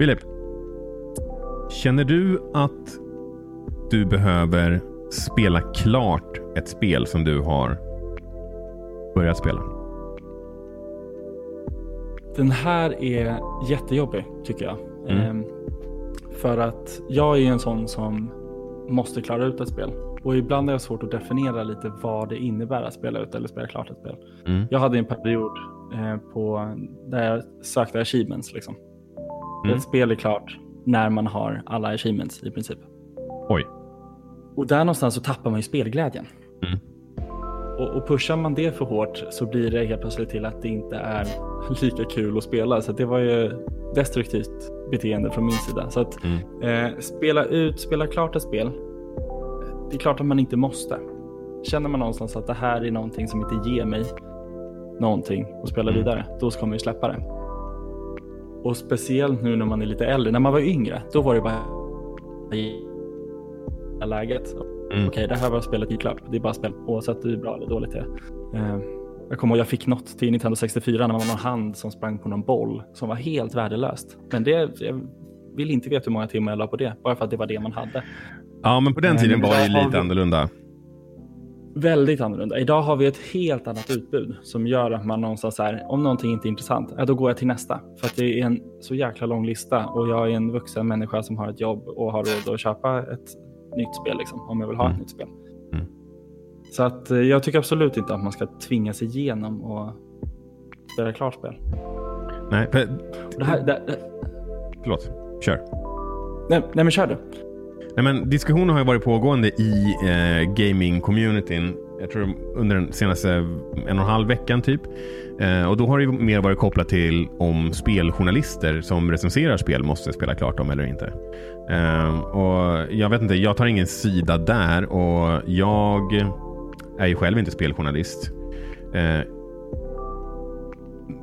Filip, känner du att du behöver spela klart ett spel som du har börjat spela? Den här är jättejobbig tycker jag. Mm. Ehm, för att jag är en sån som måste klara ut ett spel. Och ibland är det svårt att definiera lite vad det innebär att spela ut eller spela klart ett spel. Mm. Jag hade en period eh, på, där jag sökte achievements. Liksom. Mm. Ett spel är klart när man har alla achievements i princip. Oj. Och där någonstans så tappar man ju spelglädjen. Mm. Och, och pushar man det för hårt så blir det helt plötsligt till att det inte är lika kul att spela. Så det var ju destruktivt beteende från min sida. Så att Mm. eh, spela ut, spela klart ett spel. Det är klart att man inte måste. Känner man någonstans att det här är någonting som inte ger mig någonting att spela Mm. vidare, då ska man ju släppa det. Och speciellt nu när man är lite äldre. När man var yngre, då var det bara i läget. Mm. Okej, det här var spelet gick upp. Det är bara spel oavsett hur bra eller dåligt det är. Eh, jag kommer ihåg jag fick något till Nintendo 64 när man var någon hand som sprang på någon boll som var helt värdelöst. Men det, jag vill inte veta hur många timmar jag la på det, bara för att det var det man hade. Ja, men på den Nej, tiden men var det lite annorlunda. Väldigt annorlunda. Idag har vi ett helt annat utbud som gör att man någonstans är, om någonting inte är intressant, ja, då går jag till nästa. För att det är en så jäkla lång lista och jag är en vuxen människa som har ett jobb och har råd att köpa ett nytt spel liksom, om jag vill ha Mm. ett nytt spel. Mm. Så att eh, jag tycker absolut inte att man ska tvinga sig igenom och spela klart spel. Nej, Och Det här, det, det, förlåt. Kör. nej, nej men kör du. Nej, men diskussionen har ju varit pågående i eh, gaming-communityn. Jag tror under den senaste en och en halv veckan typ. Eh, och då har det ju mer varit kopplat till om speljournalister som recenserar spel måste spela klart dem eller inte. Eh, och jag vet inte, jag tar ingen sida där och jag är ju själv inte speljournalist. Eh,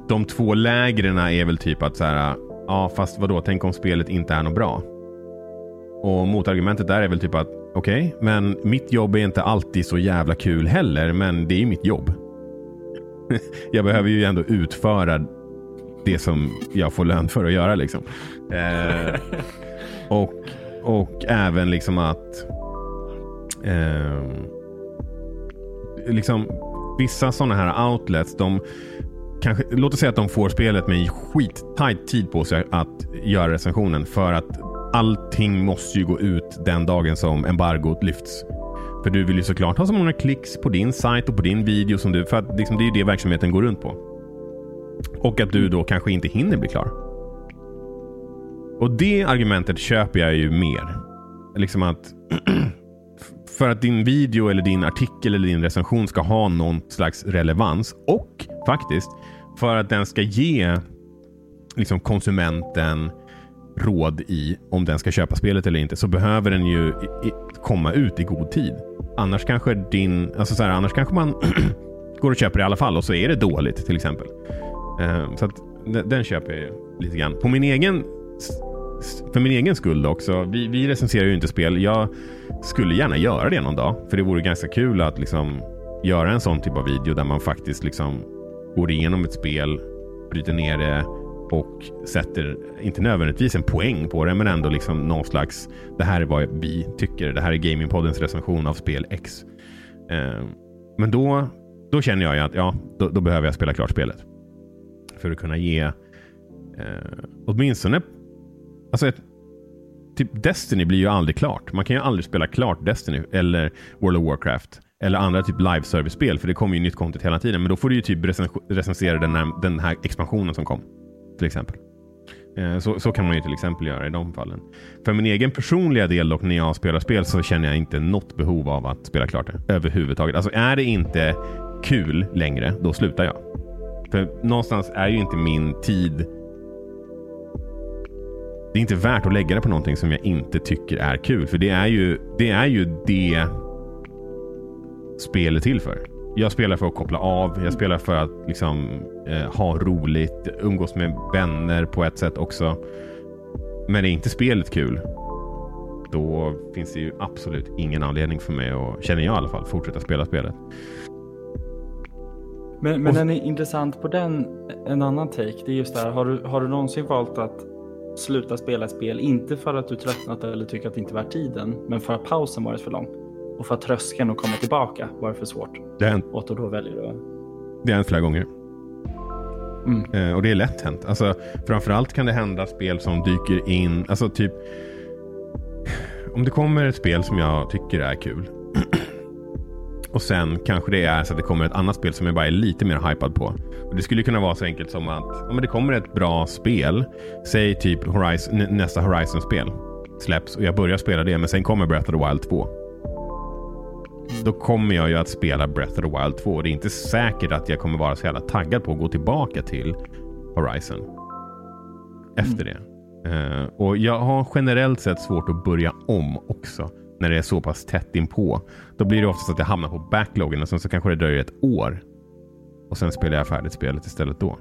de två lägren är väl typ att så här, ja fast vadå, tänk om spelet inte är något bra. Och motargumentet där är väl typ att okej, men mitt jobb är inte alltid så jävla kul heller, men det är ju mitt jobb. jag behöver ju ändå utföra det som jag får lön för att göra liksom. Eh, och, och även liksom att eh, liksom vissa sådana här outlets, de kanske, låt oss säga att de får spelet med en skittajt tid på sig att göra recensionen för att allting måste ju gå ut den dagen som embargot lyfts. För du vill ju såklart ha så många klicks på din sajt och på din video som du, för att liksom, det är ju det verksamheten går runt på. Och att du då kanske inte hinner bli klar. Och det argumentet köper jag ju mer. Liksom att för att din video eller din artikel eller din recension ska ha någon slags relevans och faktiskt för att den ska ge liksom konsumenten råd i om den ska köpa spelet eller inte så behöver den ju i, i, komma ut i god tid. Annars kanske din, alltså så här, annars kanske man går och köper det i alla fall och så är det dåligt till exempel. Uh, så att den, den köper jag ju lite grann. På min egen för min egen skull också. Vi, vi recenserar ju inte spel. Jag skulle gärna göra det någon dag. För det vore ganska kul att liksom göra en sån typ av video där man faktiskt liksom går igenom ett spel, bryter ner det och sätter, inte nödvändigtvis en poäng på det, men ändå liksom någon slags, det här är vad vi tycker. Det här är Gamingpoddens recension av spel X. Eh, men då, då känner jag ju att ja, då, då behöver jag spela klart spelet. För att kunna ge eh, åtminstone Alltså ett, typ Destiny blir ju aldrig klart. Man kan ju aldrig spela klart Destiny eller World of Warcraft eller andra typ live service-spel för det kommer ju nytt content hela tiden. Men då får du ju typ recensera den här, den här expansionen som kom. Till exempel. Eh, så, så kan man ju till exempel göra i de fallen. För min egen personliga del och när jag spelar spel så känner jag inte något behov av att spela klart det överhuvudtaget. Alltså är det inte kul längre, då slutar jag. För någonstans är ju inte min tid det är inte värt att lägga det på någonting som jag inte tycker är kul. För det är ju det, är ju det spelet till för. Jag spelar för att koppla av. Jag spelar för att liksom, eh, ha roligt, umgås med vänner på ett sätt också. Men är inte spelet kul, då finns det ju absolut ingen anledning för mig att, känner jag i alla fall, fortsätta spela spelet. Men, men den är intressant på den, en annan take. Det är just det här, har du, har du någonsin valt att sluta spela ett spel, inte för att du tröttnat eller tycker att det inte var tiden, men för att pausen varit för lång. Och för att tröskeln att komma tillbaka var för svårt. Det har hänt, Och då väljer du... det har hänt flera gånger. Mm. Eh, och det är lätt hänt. Alltså, framförallt kan det hända spel som dyker in. Alltså typ. Om det kommer ett spel som jag tycker är kul. och sen kanske det är så att det kommer ett annat spel som jag bara är lite mer hypad på. Och det skulle kunna vara så enkelt som att ja, men det kommer ett bra spel. Säg typ Horizon, nä- nästa Horizon-spel släpps och jag börjar spela det. Men sen kommer Breath of the Wild 2. Då kommer jag ju att spela Breath of the Wild 2. Och det är inte säkert att jag kommer vara så jävla taggad på att gå tillbaka till Horizon. Efter det. Eh, och jag har generellt sett svårt att börja om också. När det är så pass tätt inpå. Då blir det oftast att jag hamnar på backloggen och sen så kanske det dröjer ett år. Och sen spelar jag färdigt spelet istället då.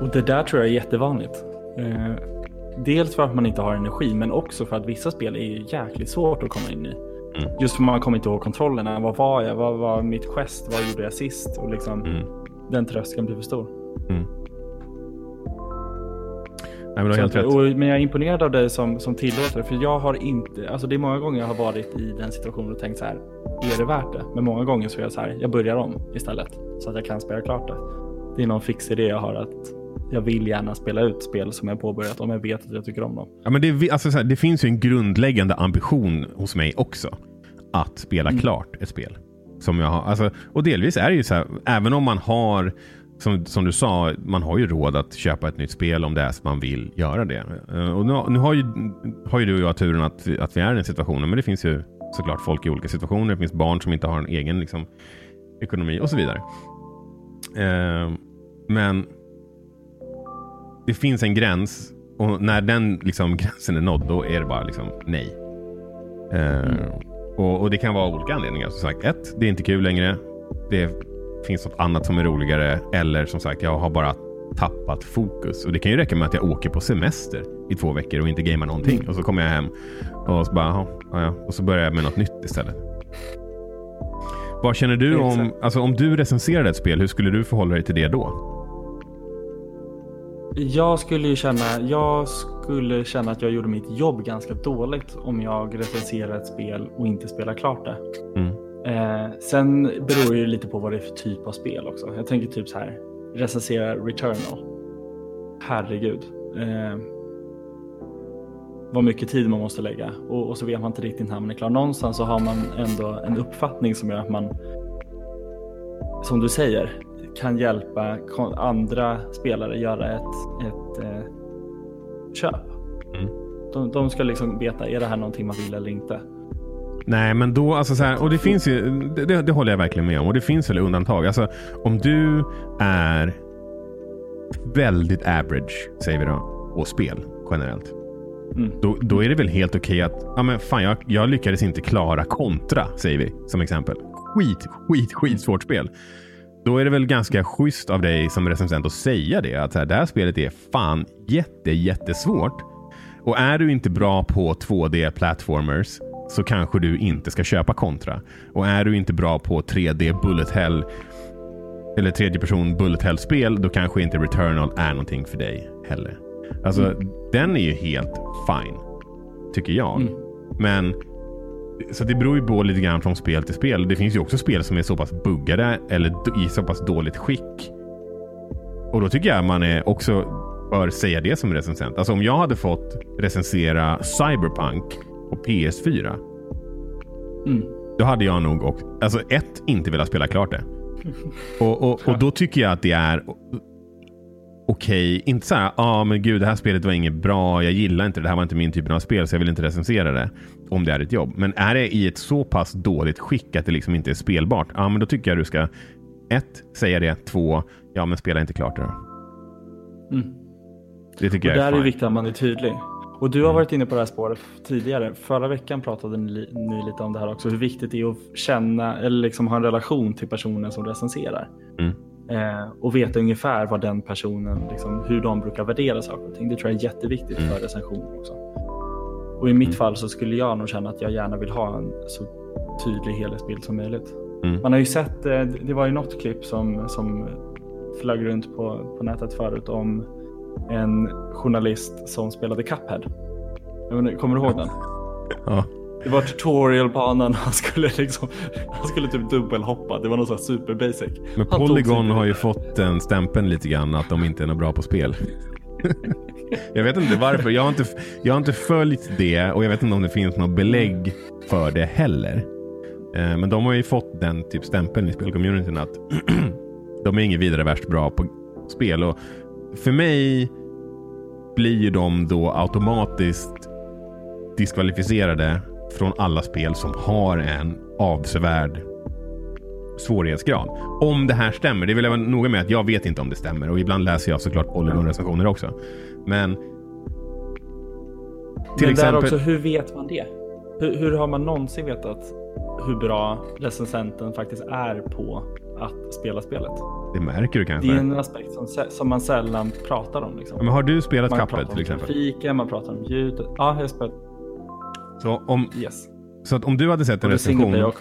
Och det där tror jag är jättevanligt. Eh, dels för att man inte har energi, men också för att vissa spel är ju jäkligt svårt att komma in i. Mm. Just för man kommer inte ihåg kontrollerna. Vad var jag? Vad var mitt gest? Vad gjorde jag sist? Och liksom, Mm. den tröskeln blir för stor. Mm. Nej, men helt rätt. och, men jag är imponerad av dig som, som tillåter. För jag har inte, alltså det är många gånger jag har varit i den situationen och tänkt så här, är det värt det? Men många gånger så är jag så här, jag börjar om istället. Så att jag kan spela klart det. Det är någon fix idé jag har att jag vill gärna spela ut spel som jag påbörjat om jag vet att jag tycker om dem. Ja, men det, alltså, så här, det finns ju en grundläggande ambition hos mig också. Att spela klart ett spel. Som jag har, alltså, och delvis är det ju så här, även om man har, som, som du sa, man har ju råd att köpa ett nytt spel om det är så man vill göra det. Eh, Och nu, nu har, ju, har ju du och jag turen att, att vi är i den situationen, men det finns ju såklart folk i olika situationer. Det finns barn som inte har en egen liksom, ekonomi och så vidare. Eh, men det finns en gräns och när den liksom, gränsen är nådd då är det bara liksom nej. Eh, och, och det kan vara olika anledningar. Som sagt, ett, det är inte kul längre. Det finns något annat som är roligare. Eller som sagt, jag har bara tappat fokus. Och det kan ju räcka med att jag åker på semester i två veckor och inte gamar någonting. Och så kommer jag hem och så bara, "Jaha, ja. Och så börjar jag med något nytt istället. Vad känner du om, alltså om du recenserade ett spel, hur skulle du förhålla dig till det då? Jag skulle ju känna, jag skulle känna att jag gjorde mitt jobb ganska dåligt om jag recenserar ett spel och inte spelar klart det. Mm. Eh, sen beror det ju lite på vad det är för typ av spel också. Jag tänker typ så här, recensera Returnal. Herregud. Eh, vad mycket tid man måste lägga och, och så vet man inte riktigt när man är klar. Någonstans så har man ändå en uppfattning som gör att man, som du säger, kan hjälpa andra spelare göra ett, ett eh, köp. Mm. De, de ska liksom veta, är det här någonting man vill eller inte? Nej, men då, alltså så här, och det finns ju, det, det, håller jag verkligen med om. Och det finns väl undantag. Alltså, om du är väldigt average, säger vi då, på spel generellt. Mm. Då, då är det väl helt okej att, ja men fan jag, jag lyckades inte klara kontra, säger vi som exempel. Skit, skit, skit svårt spel. Då är det väl ganska schysst av dig som recensent att säga det. Att så här, det här spelet är fan jätte, jättesvårt. Och är du inte bra på 2D platformers så kanske du inte ska köpa kontra. Och är du inte bra på 3D bullet hell eller tredje person bullet hell-spel, då kanske inte Returnal är någonting för dig heller. Alltså, den är ju helt fine, tycker jag. Mm. Men så det beror ju på lite grann från spel till spel. Det finns ju också spel som är så pass buggade eller i så pass dåligt skick. Och då tycker jag man är också bör säga det som recensent. Alltså om jag hade fått recensera Cyberpunk på PS4. Mm. Då hade jag nog och, alltså ett, inte velat spela klart det. Och, och, och då tycker jag att det är okej. Inte så här, ja ah, men gud det här spelet var inget bra, jag gillar inte det, det här var inte min typ av spel så jag vill inte recensera det. Om det är ett jobb. Men är det i ett så pass dåligt skick att det liksom inte är spelbart, ja men då tycker jag du ska ett, säga det, två, ja men spela inte klart det då. Mm. Det tycker Och jag där är är det fine. viktigt att man är tydlig. Och du har varit inne på det här spåret tidigare. Förra veckan pratade ni, ni lite om det här också. Hur viktigt det är att känna eller liksom ha en relation till personen som recenserar. Mm. Eh, och veta ungefär vad den personen, liksom, hur de brukar värdera saker och ting. Det tror jag är jätteviktigt Mm. för recensioner också. Och i mitt fall så skulle jag nog känna att jag gärna vill ha en så tydlig helhetsbild som möjligt. Mm. Man har ju sett, eh, det var ju något klipp som, som flög runt på, på nätet förut om en journalist som spelade Cuphead. Kommer du ihåg den? Ja. Det var tutorialbanan, han skulle liksom, han skulle typ dubbelhoppa. Det var något så super basic. Men Han Polygon har ju fått den stämpeln lite grann att de inte är något bra på spel. jag vet inte varför. Jag har inte, jag har inte följt det och jag vet inte om det finns något belägg för det heller. Eh, Men de har ju fått den typ stämpeln i spelcommunityn att de är inget vidare värst bra på spel. Och för mig blir ju de då automatiskt diskvalificerade från alla spel som har en avsevärd svårighetsgrad. Om det här stämmer. Det vill jag vara noga med att jag vet inte om det stämmer och ibland läser jag såklart Polygon-recensioner också. Men till Men exempel, där också, hur vet man det? Hur, hur har man någonsin vetat hur bra recensenten faktiskt är på att spela spelet? det märker du Det är kanske. en aspekt som, som man sällan pratar om. Liksom. Men har du spelat Man Cuphead pratar till om exempel? grafiken, man pratar om ljudet. Ja, jag har spelat. Så, om, Yes. så att om du hade sett en recension.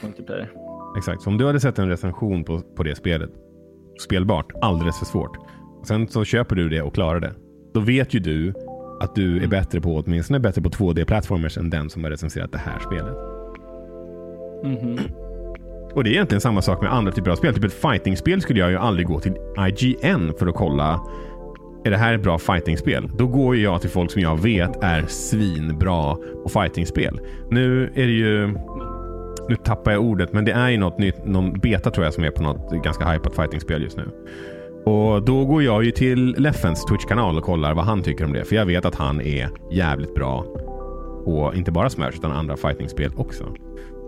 Exakt. Så om du hade sett en recension på, på det spelet. Spelbart. Alldeles för svårt. Sen så köper du det och klarar det. Då vet ju du att du Mm. är bättre på åtminstone bättre på 2D-plattformers än den som har recenserat det här spelet. Mhm. Och det är egentligen samma sak med andra typer av spel. Typ ett fightingspel skulle jag ju aldrig gå till IGN för att kolla. Är det här ett bra fightingspel? Då går ju jag till folk som jag vet är svinbra på fightingspel. Nu är det ju... Nu tappar jag ordet, men det är ju något nytt, någon beta tror jag som är på något ganska hypat fightingspel just nu. Och då går jag ju till Leffens Twitch-kanal och kollar vad han tycker om det. För jag vet att han är jävligt bra på inte bara Smash utan andra fightingspel också.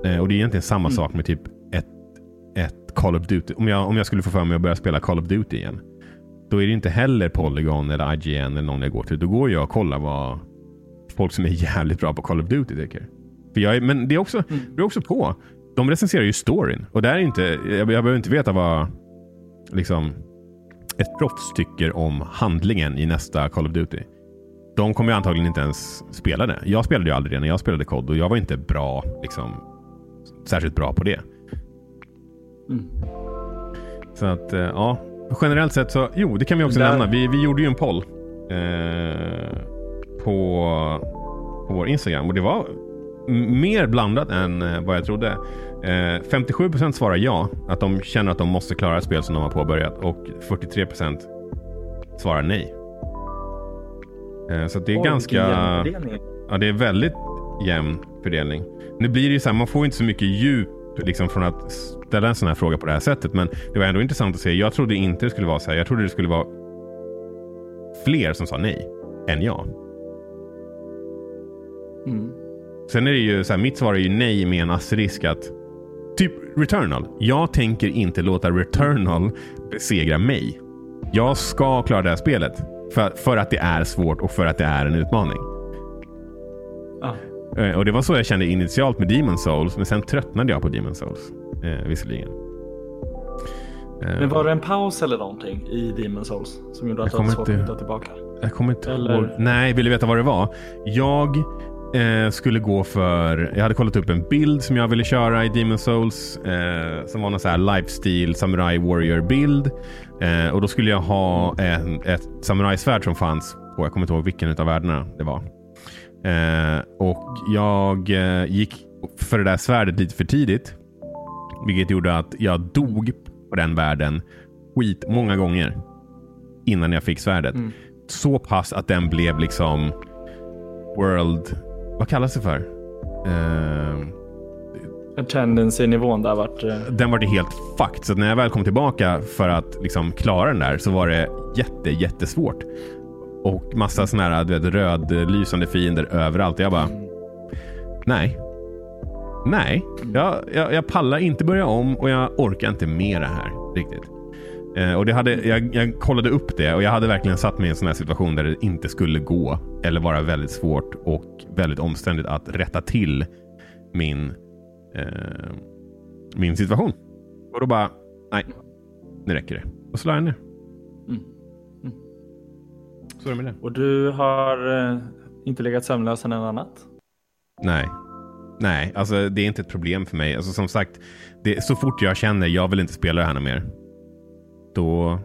Eh, och det är egentligen samma sak med typ ett, ett Call of Duty. Om jag, om jag skulle få för mig att börja spela Call of Duty igen. Då är det inte heller Polygon eller IGN eller någon jag går till. Då går jag och kollar vad folk som är jävligt bra på Call of Duty tycker. För jag är, men det är också, det är också på. De recenserar ju storyn. Och där är inte, jag, jag behöver inte veta vad liksom, ett proffs tycker om handlingen i nästa Call of Duty. De kommer ju antagligen inte ens spela det. Jag spelade ju aldrig det när jag spelade COD och jag var inte bra, liksom, särskilt bra på det. Mm. Så att, eh, ja. Generellt sett så, jo, det kan vi också Där- nämna. Vi, vi gjorde ju en poll eh, på, på vår Instagram och det var mer blandat än eh, vad jag trodde. Eh, 57% svarar ja, att de känner att de måste klara ett spel som de har påbörjat och 43% svarar nej. Eh, så det är Oj, ganska... Ja, det är väldigt jämn fördelning. Nu blir det ju så här, man får inte så mycket djup liksom, från att ställa en sån här fråga på det här sättet. Men det var ändå intressant att se. Jag trodde inte det skulle vara så här. Jag trodde det skulle vara fler som sa nej än ja. Mm. Sen är det ju så här, mitt svar är ju nej med en asterisk att typ Returnal. Jag tänker inte låta Returnal besegra mig. Jag ska klara det här spelet. För, för att det är svårt och för att det är en utmaning. Ja. Eh, Och det var så jag kände initialt med Demon Souls, men sen tröttnade jag på Demon Souls. Eh, visserligen. Eh, Men var det en paus eller någonting i Demon Souls som gjorde att du hade svårt att hitta tillbaka? Jag kommer inte Eller- ihåg. Nej, vill du veta vad det var? Jag eh, skulle gå för... Jag hade kollat upp en bild som jag ville köra i Demon Souls. Eh, som var någon så här lifestyle samurai warrior bild. Eh, och då skulle jag ha en, ett samurajsvärd som fanns på, jag kommer inte ihåg vilken av världarna det var. Eh, och jag eh, gick för det där svärdet lite för tidigt. Vilket gjorde att jag dog på den världen skit många gånger. Innan jag fick svärdet. Mm. Så pass att den blev liksom World... Vad kallas det för? Eh, Tendency-nivån där vart... eh, den var det helt fucked. Så när jag väl kom tillbaka för att liksom klara den där så var det jätte, jättesvårt. Och massa såna här du vet, rödlysande fiender överallt. Jag bara, nej. Nej, jag, jag, jag pallar inte börja om och jag orkar inte med det här riktigt. Eh, och det hade, jag, jag kollade upp det och jag hade verkligen satt mig i en sån här situation där det inte skulle gå eller vara väldigt svårt och väldigt omständigt att rätta till min, eh, min situation. Och då bara, nej, nu räcker det. Och så la jag ner. Mm. Så är det med det. Och du har eh, inte legat sömnlös än en annat? Nej. Nej, alltså det är inte ett problem för mig. Alltså som sagt, det, så fort jag känner jag vill inte spela det här mer. Då,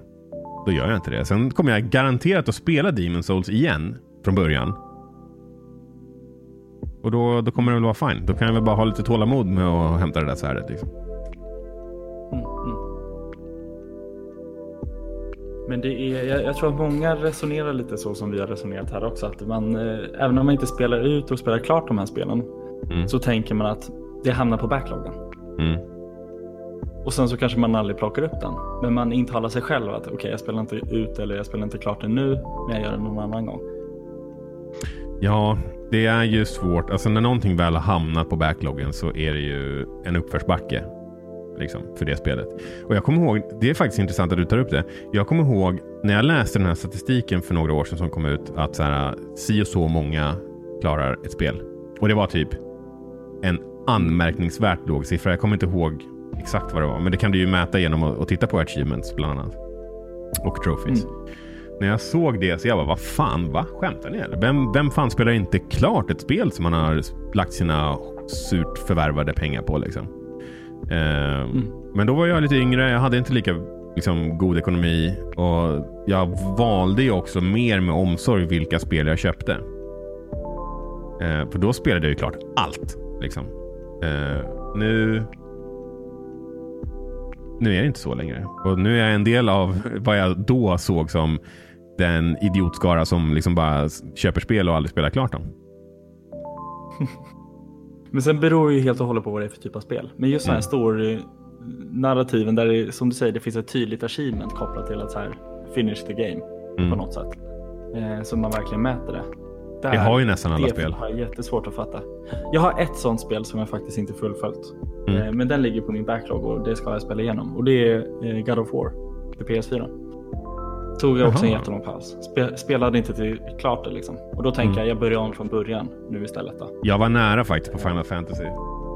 då gör jag inte det. Sen kommer jag garanterat att spela Demon Souls igen från början. Och då, då kommer det väl vara fine. Då kan jag väl bara ha lite tålamod med att hämta det där svärdet. Liksom. Men det är, jag, jag, tror att många resonerar lite så som vi har resonerat här också. Att man, eh, även om man inte spelar ut och spelar klart de här spelen mm. så tänker man att det hamnar på backloggen. Mm. Och sen så kanske man aldrig plockar upp den. Men man intalar sig själv att okej, okay, jag spelar inte ut eller jag spelar inte klart den nu, men jag gör det någon annan gång. Ja, det är ju svårt. Alltså när någonting väl har hamnat på backloggen så är det ju en uppförsbacke. Liksom, för det spelet. Och jag kommer ihåg, det är faktiskt intressant att du tar upp det. Jag kommer ihåg när jag läste den här statistiken för några år sedan som kom ut att så här, si och så många klarar ett spel. Och det var typ en anmärkningsvärt låg siffra. Jag kommer inte ihåg exakt vad det var, men det kan du ju mäta genom att, titta på achievements bland annat. Och trophies. Mm. När jag såg det så jag bara, vad fan, va? Skämtar ni eller? Vem, vem fan spelar inte klart ett spel som man har lagt sina surt förvärvade pengar på liksom? Eh, mm. Men då var jag lite yngre, jag hade inte lika liksom, god ekonomi och jag valde ju också mer med omsorg vilka spel jag köpte. Eh, för då spelade jag ju klart allt. Liksom. Eh, nu nu är det inte så längre. Och nu är jag en del av vad jag då såg som den idiotskara som liksom bara köper spel och aldrig spelar klart dem. Men sen beror det ju helt och hållet på vad det är för typ av spel. Men just mm. här story narrativen där det, som du säger, det finns ett tydligt achievement kopplat till att så här finish the game mm. på något sätt. Eh, så man verkligen mäter det. Där, det har ju nästan alla spel. Det har jättesvårt att fatta. Jag har ett sånt spel som jag faktiskt inte fullföljt. Mm. Eh, men den ligger på min backlog och det ska jag spela igenom. Och det är eh, God of War för PS4. Tog jag också Aha. en jättelång paus. spelade inte till klart det liksom. Och då tänker mm. jag, jag börjar om från början nu istället. Då. Jag var nära faktiskt på Final Fantasy.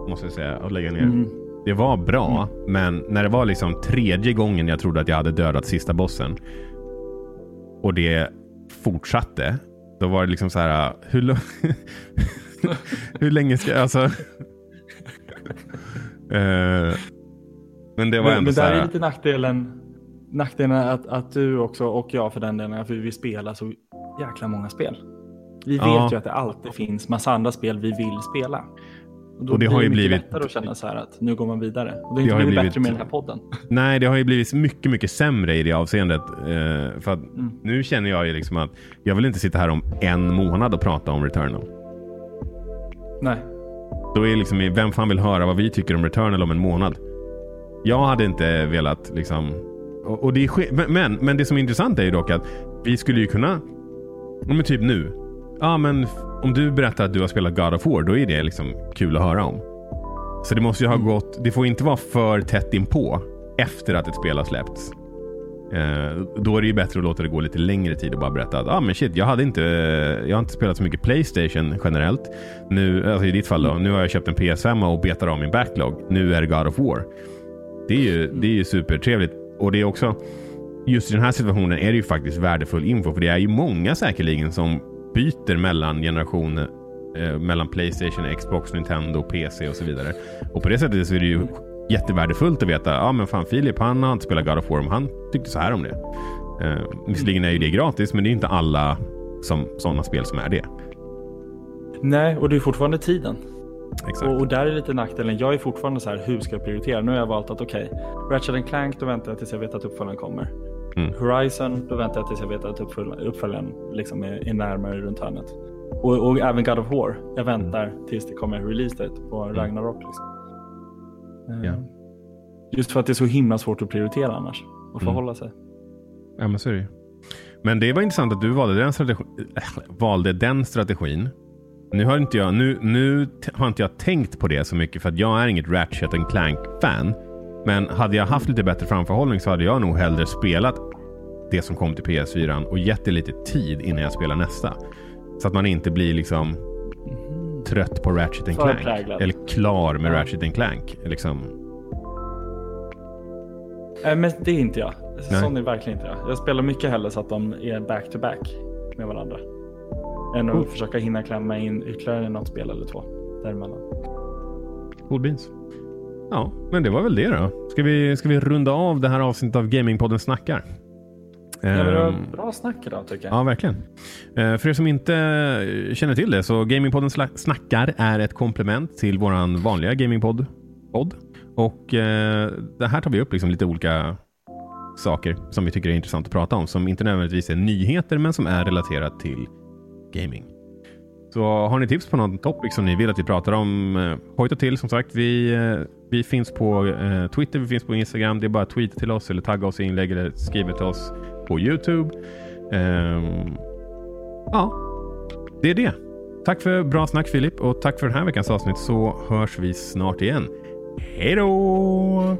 Måste jag säga. Att lägga ner. Mm. Det var bra, mm. men när det var liksom tredje gången jag trodde att jag hade dödat sista bossen. Och det fortsatte. Då var det liksom så här, hur, hur länge ska jag, alltså. uh, men det var men, ändå men så här. där är lite nackdelen, nackdelen att, att du också och jag för den delen, för vi spelar så jäkla många spel. Vi vet ja. ju att det alltid finns massa andra spel vi vill spela. Och då och det blir har ju blivit lättare att känna så här att nu går man vidare. Och det har inte blivit, blivit, bättre med den här podden. Nej, det har ju blivit mycket, mycket sämre i det avseendet. Uh, för mm. nu känner jag ju liksom att jag vill inte sitta här om en månad och prata om Returnal. Nej. Då är liksom, vem fan vill höra vad vi tycker om Returnal om en månad? Jag hade inte velat liksom... Och, och det är, men, men det som är intressant är ju dock att vi skulle ju kunna... Men typ nu. Ja, men om du berättar att du har spelat God of War, då är det liksom kul att höra om. Så det måste ju ha mm. gått, det får inte vara för tätt inpå efter att ett spel har släppts. Eh, då är det ju bättre att låta det gå lite längre tid och bara berätta att ah, men shit, jag, hade inte, jag har inte spelat så mycket Playstation generellt. Nu, alltså I ditt fall då, nu har jag köpt en PS5 och betar av min backlog. Nu är det God of War. Det är ju, det är ju supertrevligt. Och det är också, just i den här situationen är det ju faktiskt värdefull info. För det är ju många säkerligen som byter mellan generationer eh, mellan Playstation, Xbox, Nintendo, PC och så vidare. Och på det sättet så är det ju jättevärdefullt att veta, ja men fan Filip han har inte spelat God of War, men han tyckte så här om det. Eh, visserligen är ju det gratis, men det är inte alla som, sådana spel som är det. Nej, och det är fortfarande tiden. Exakt. Och, och, där är lite nackdelen. Jag är fortfarande så här, hur ska jag prioritera? Nu har jag valt att okej, okay, Ratchet Clank, då väntar jag tills jag vet att uppföljaren kommer. Mm. Horizon, då väntar jag tills jag vet att uppföljaren liksom är, är närmare runt hörnet. Och, och, även God of War. Jag väntar mm. tills det kommer release date på mm. Ragnarok. Liksom. Yeah. Just för att det är så himla svårt att prioritera annars och mm. förhålla sig. Ja, men så är det Men det var intressant att du valde den, strategi valde den strategin. Nu har, inte jag, nu, nu har inte jag tänkt på det så mycket för att jag är inget Ratchet Clank-fan. Men hade jag haft lite bättre framförhållning så hade jag nog hellre spelat det som kom till PS4 och gett det lite tid innan jag spelar nästa. Så att man inte blir liksom trött på Ratchet Clank. Eller klar med ja. Ratchet Clank. Liksom. Nej, men det är inte jag. Nej. Sån är verkligen inte jag. Jag spelar mycket hellre så att de är back to back med varandra. Än att cool. försöka hinna klämma in ytterligare något spel eller två däremellan. Cool beans. Ja, men det var väl det då. Ska vi, ska vi runda av det här avsnittet av Gamingpodden snackar? Ja, men det var Ehm, bra snack idag tycker jag. Ja, verkligen. Eh, För er som inte känner till det så Gamingpodden Snackar är ett komplement till våran vanliga Gamingpodd. Podd. Och eh, det här tar vi upp liksom lite olika saker som vi tycker är intressant att prata om. Som inte nödvändigtvis är nyheter men som är relaterat till gaming. Så har ni tips på någon topic som ni vill att vi pratar om, eh, hojta till som sagt. Vi, eh, vi finns på eh, Twitter, vi finns på Instagram. Det är bara att tweeta till oss eller tagga oss i inlägg eller skriva till oss på Youtube. Ehm, ja, det är det. Tack för bra snack Filip och tack för den här veckans avsnitt så hörs vi snart igen. Hej då!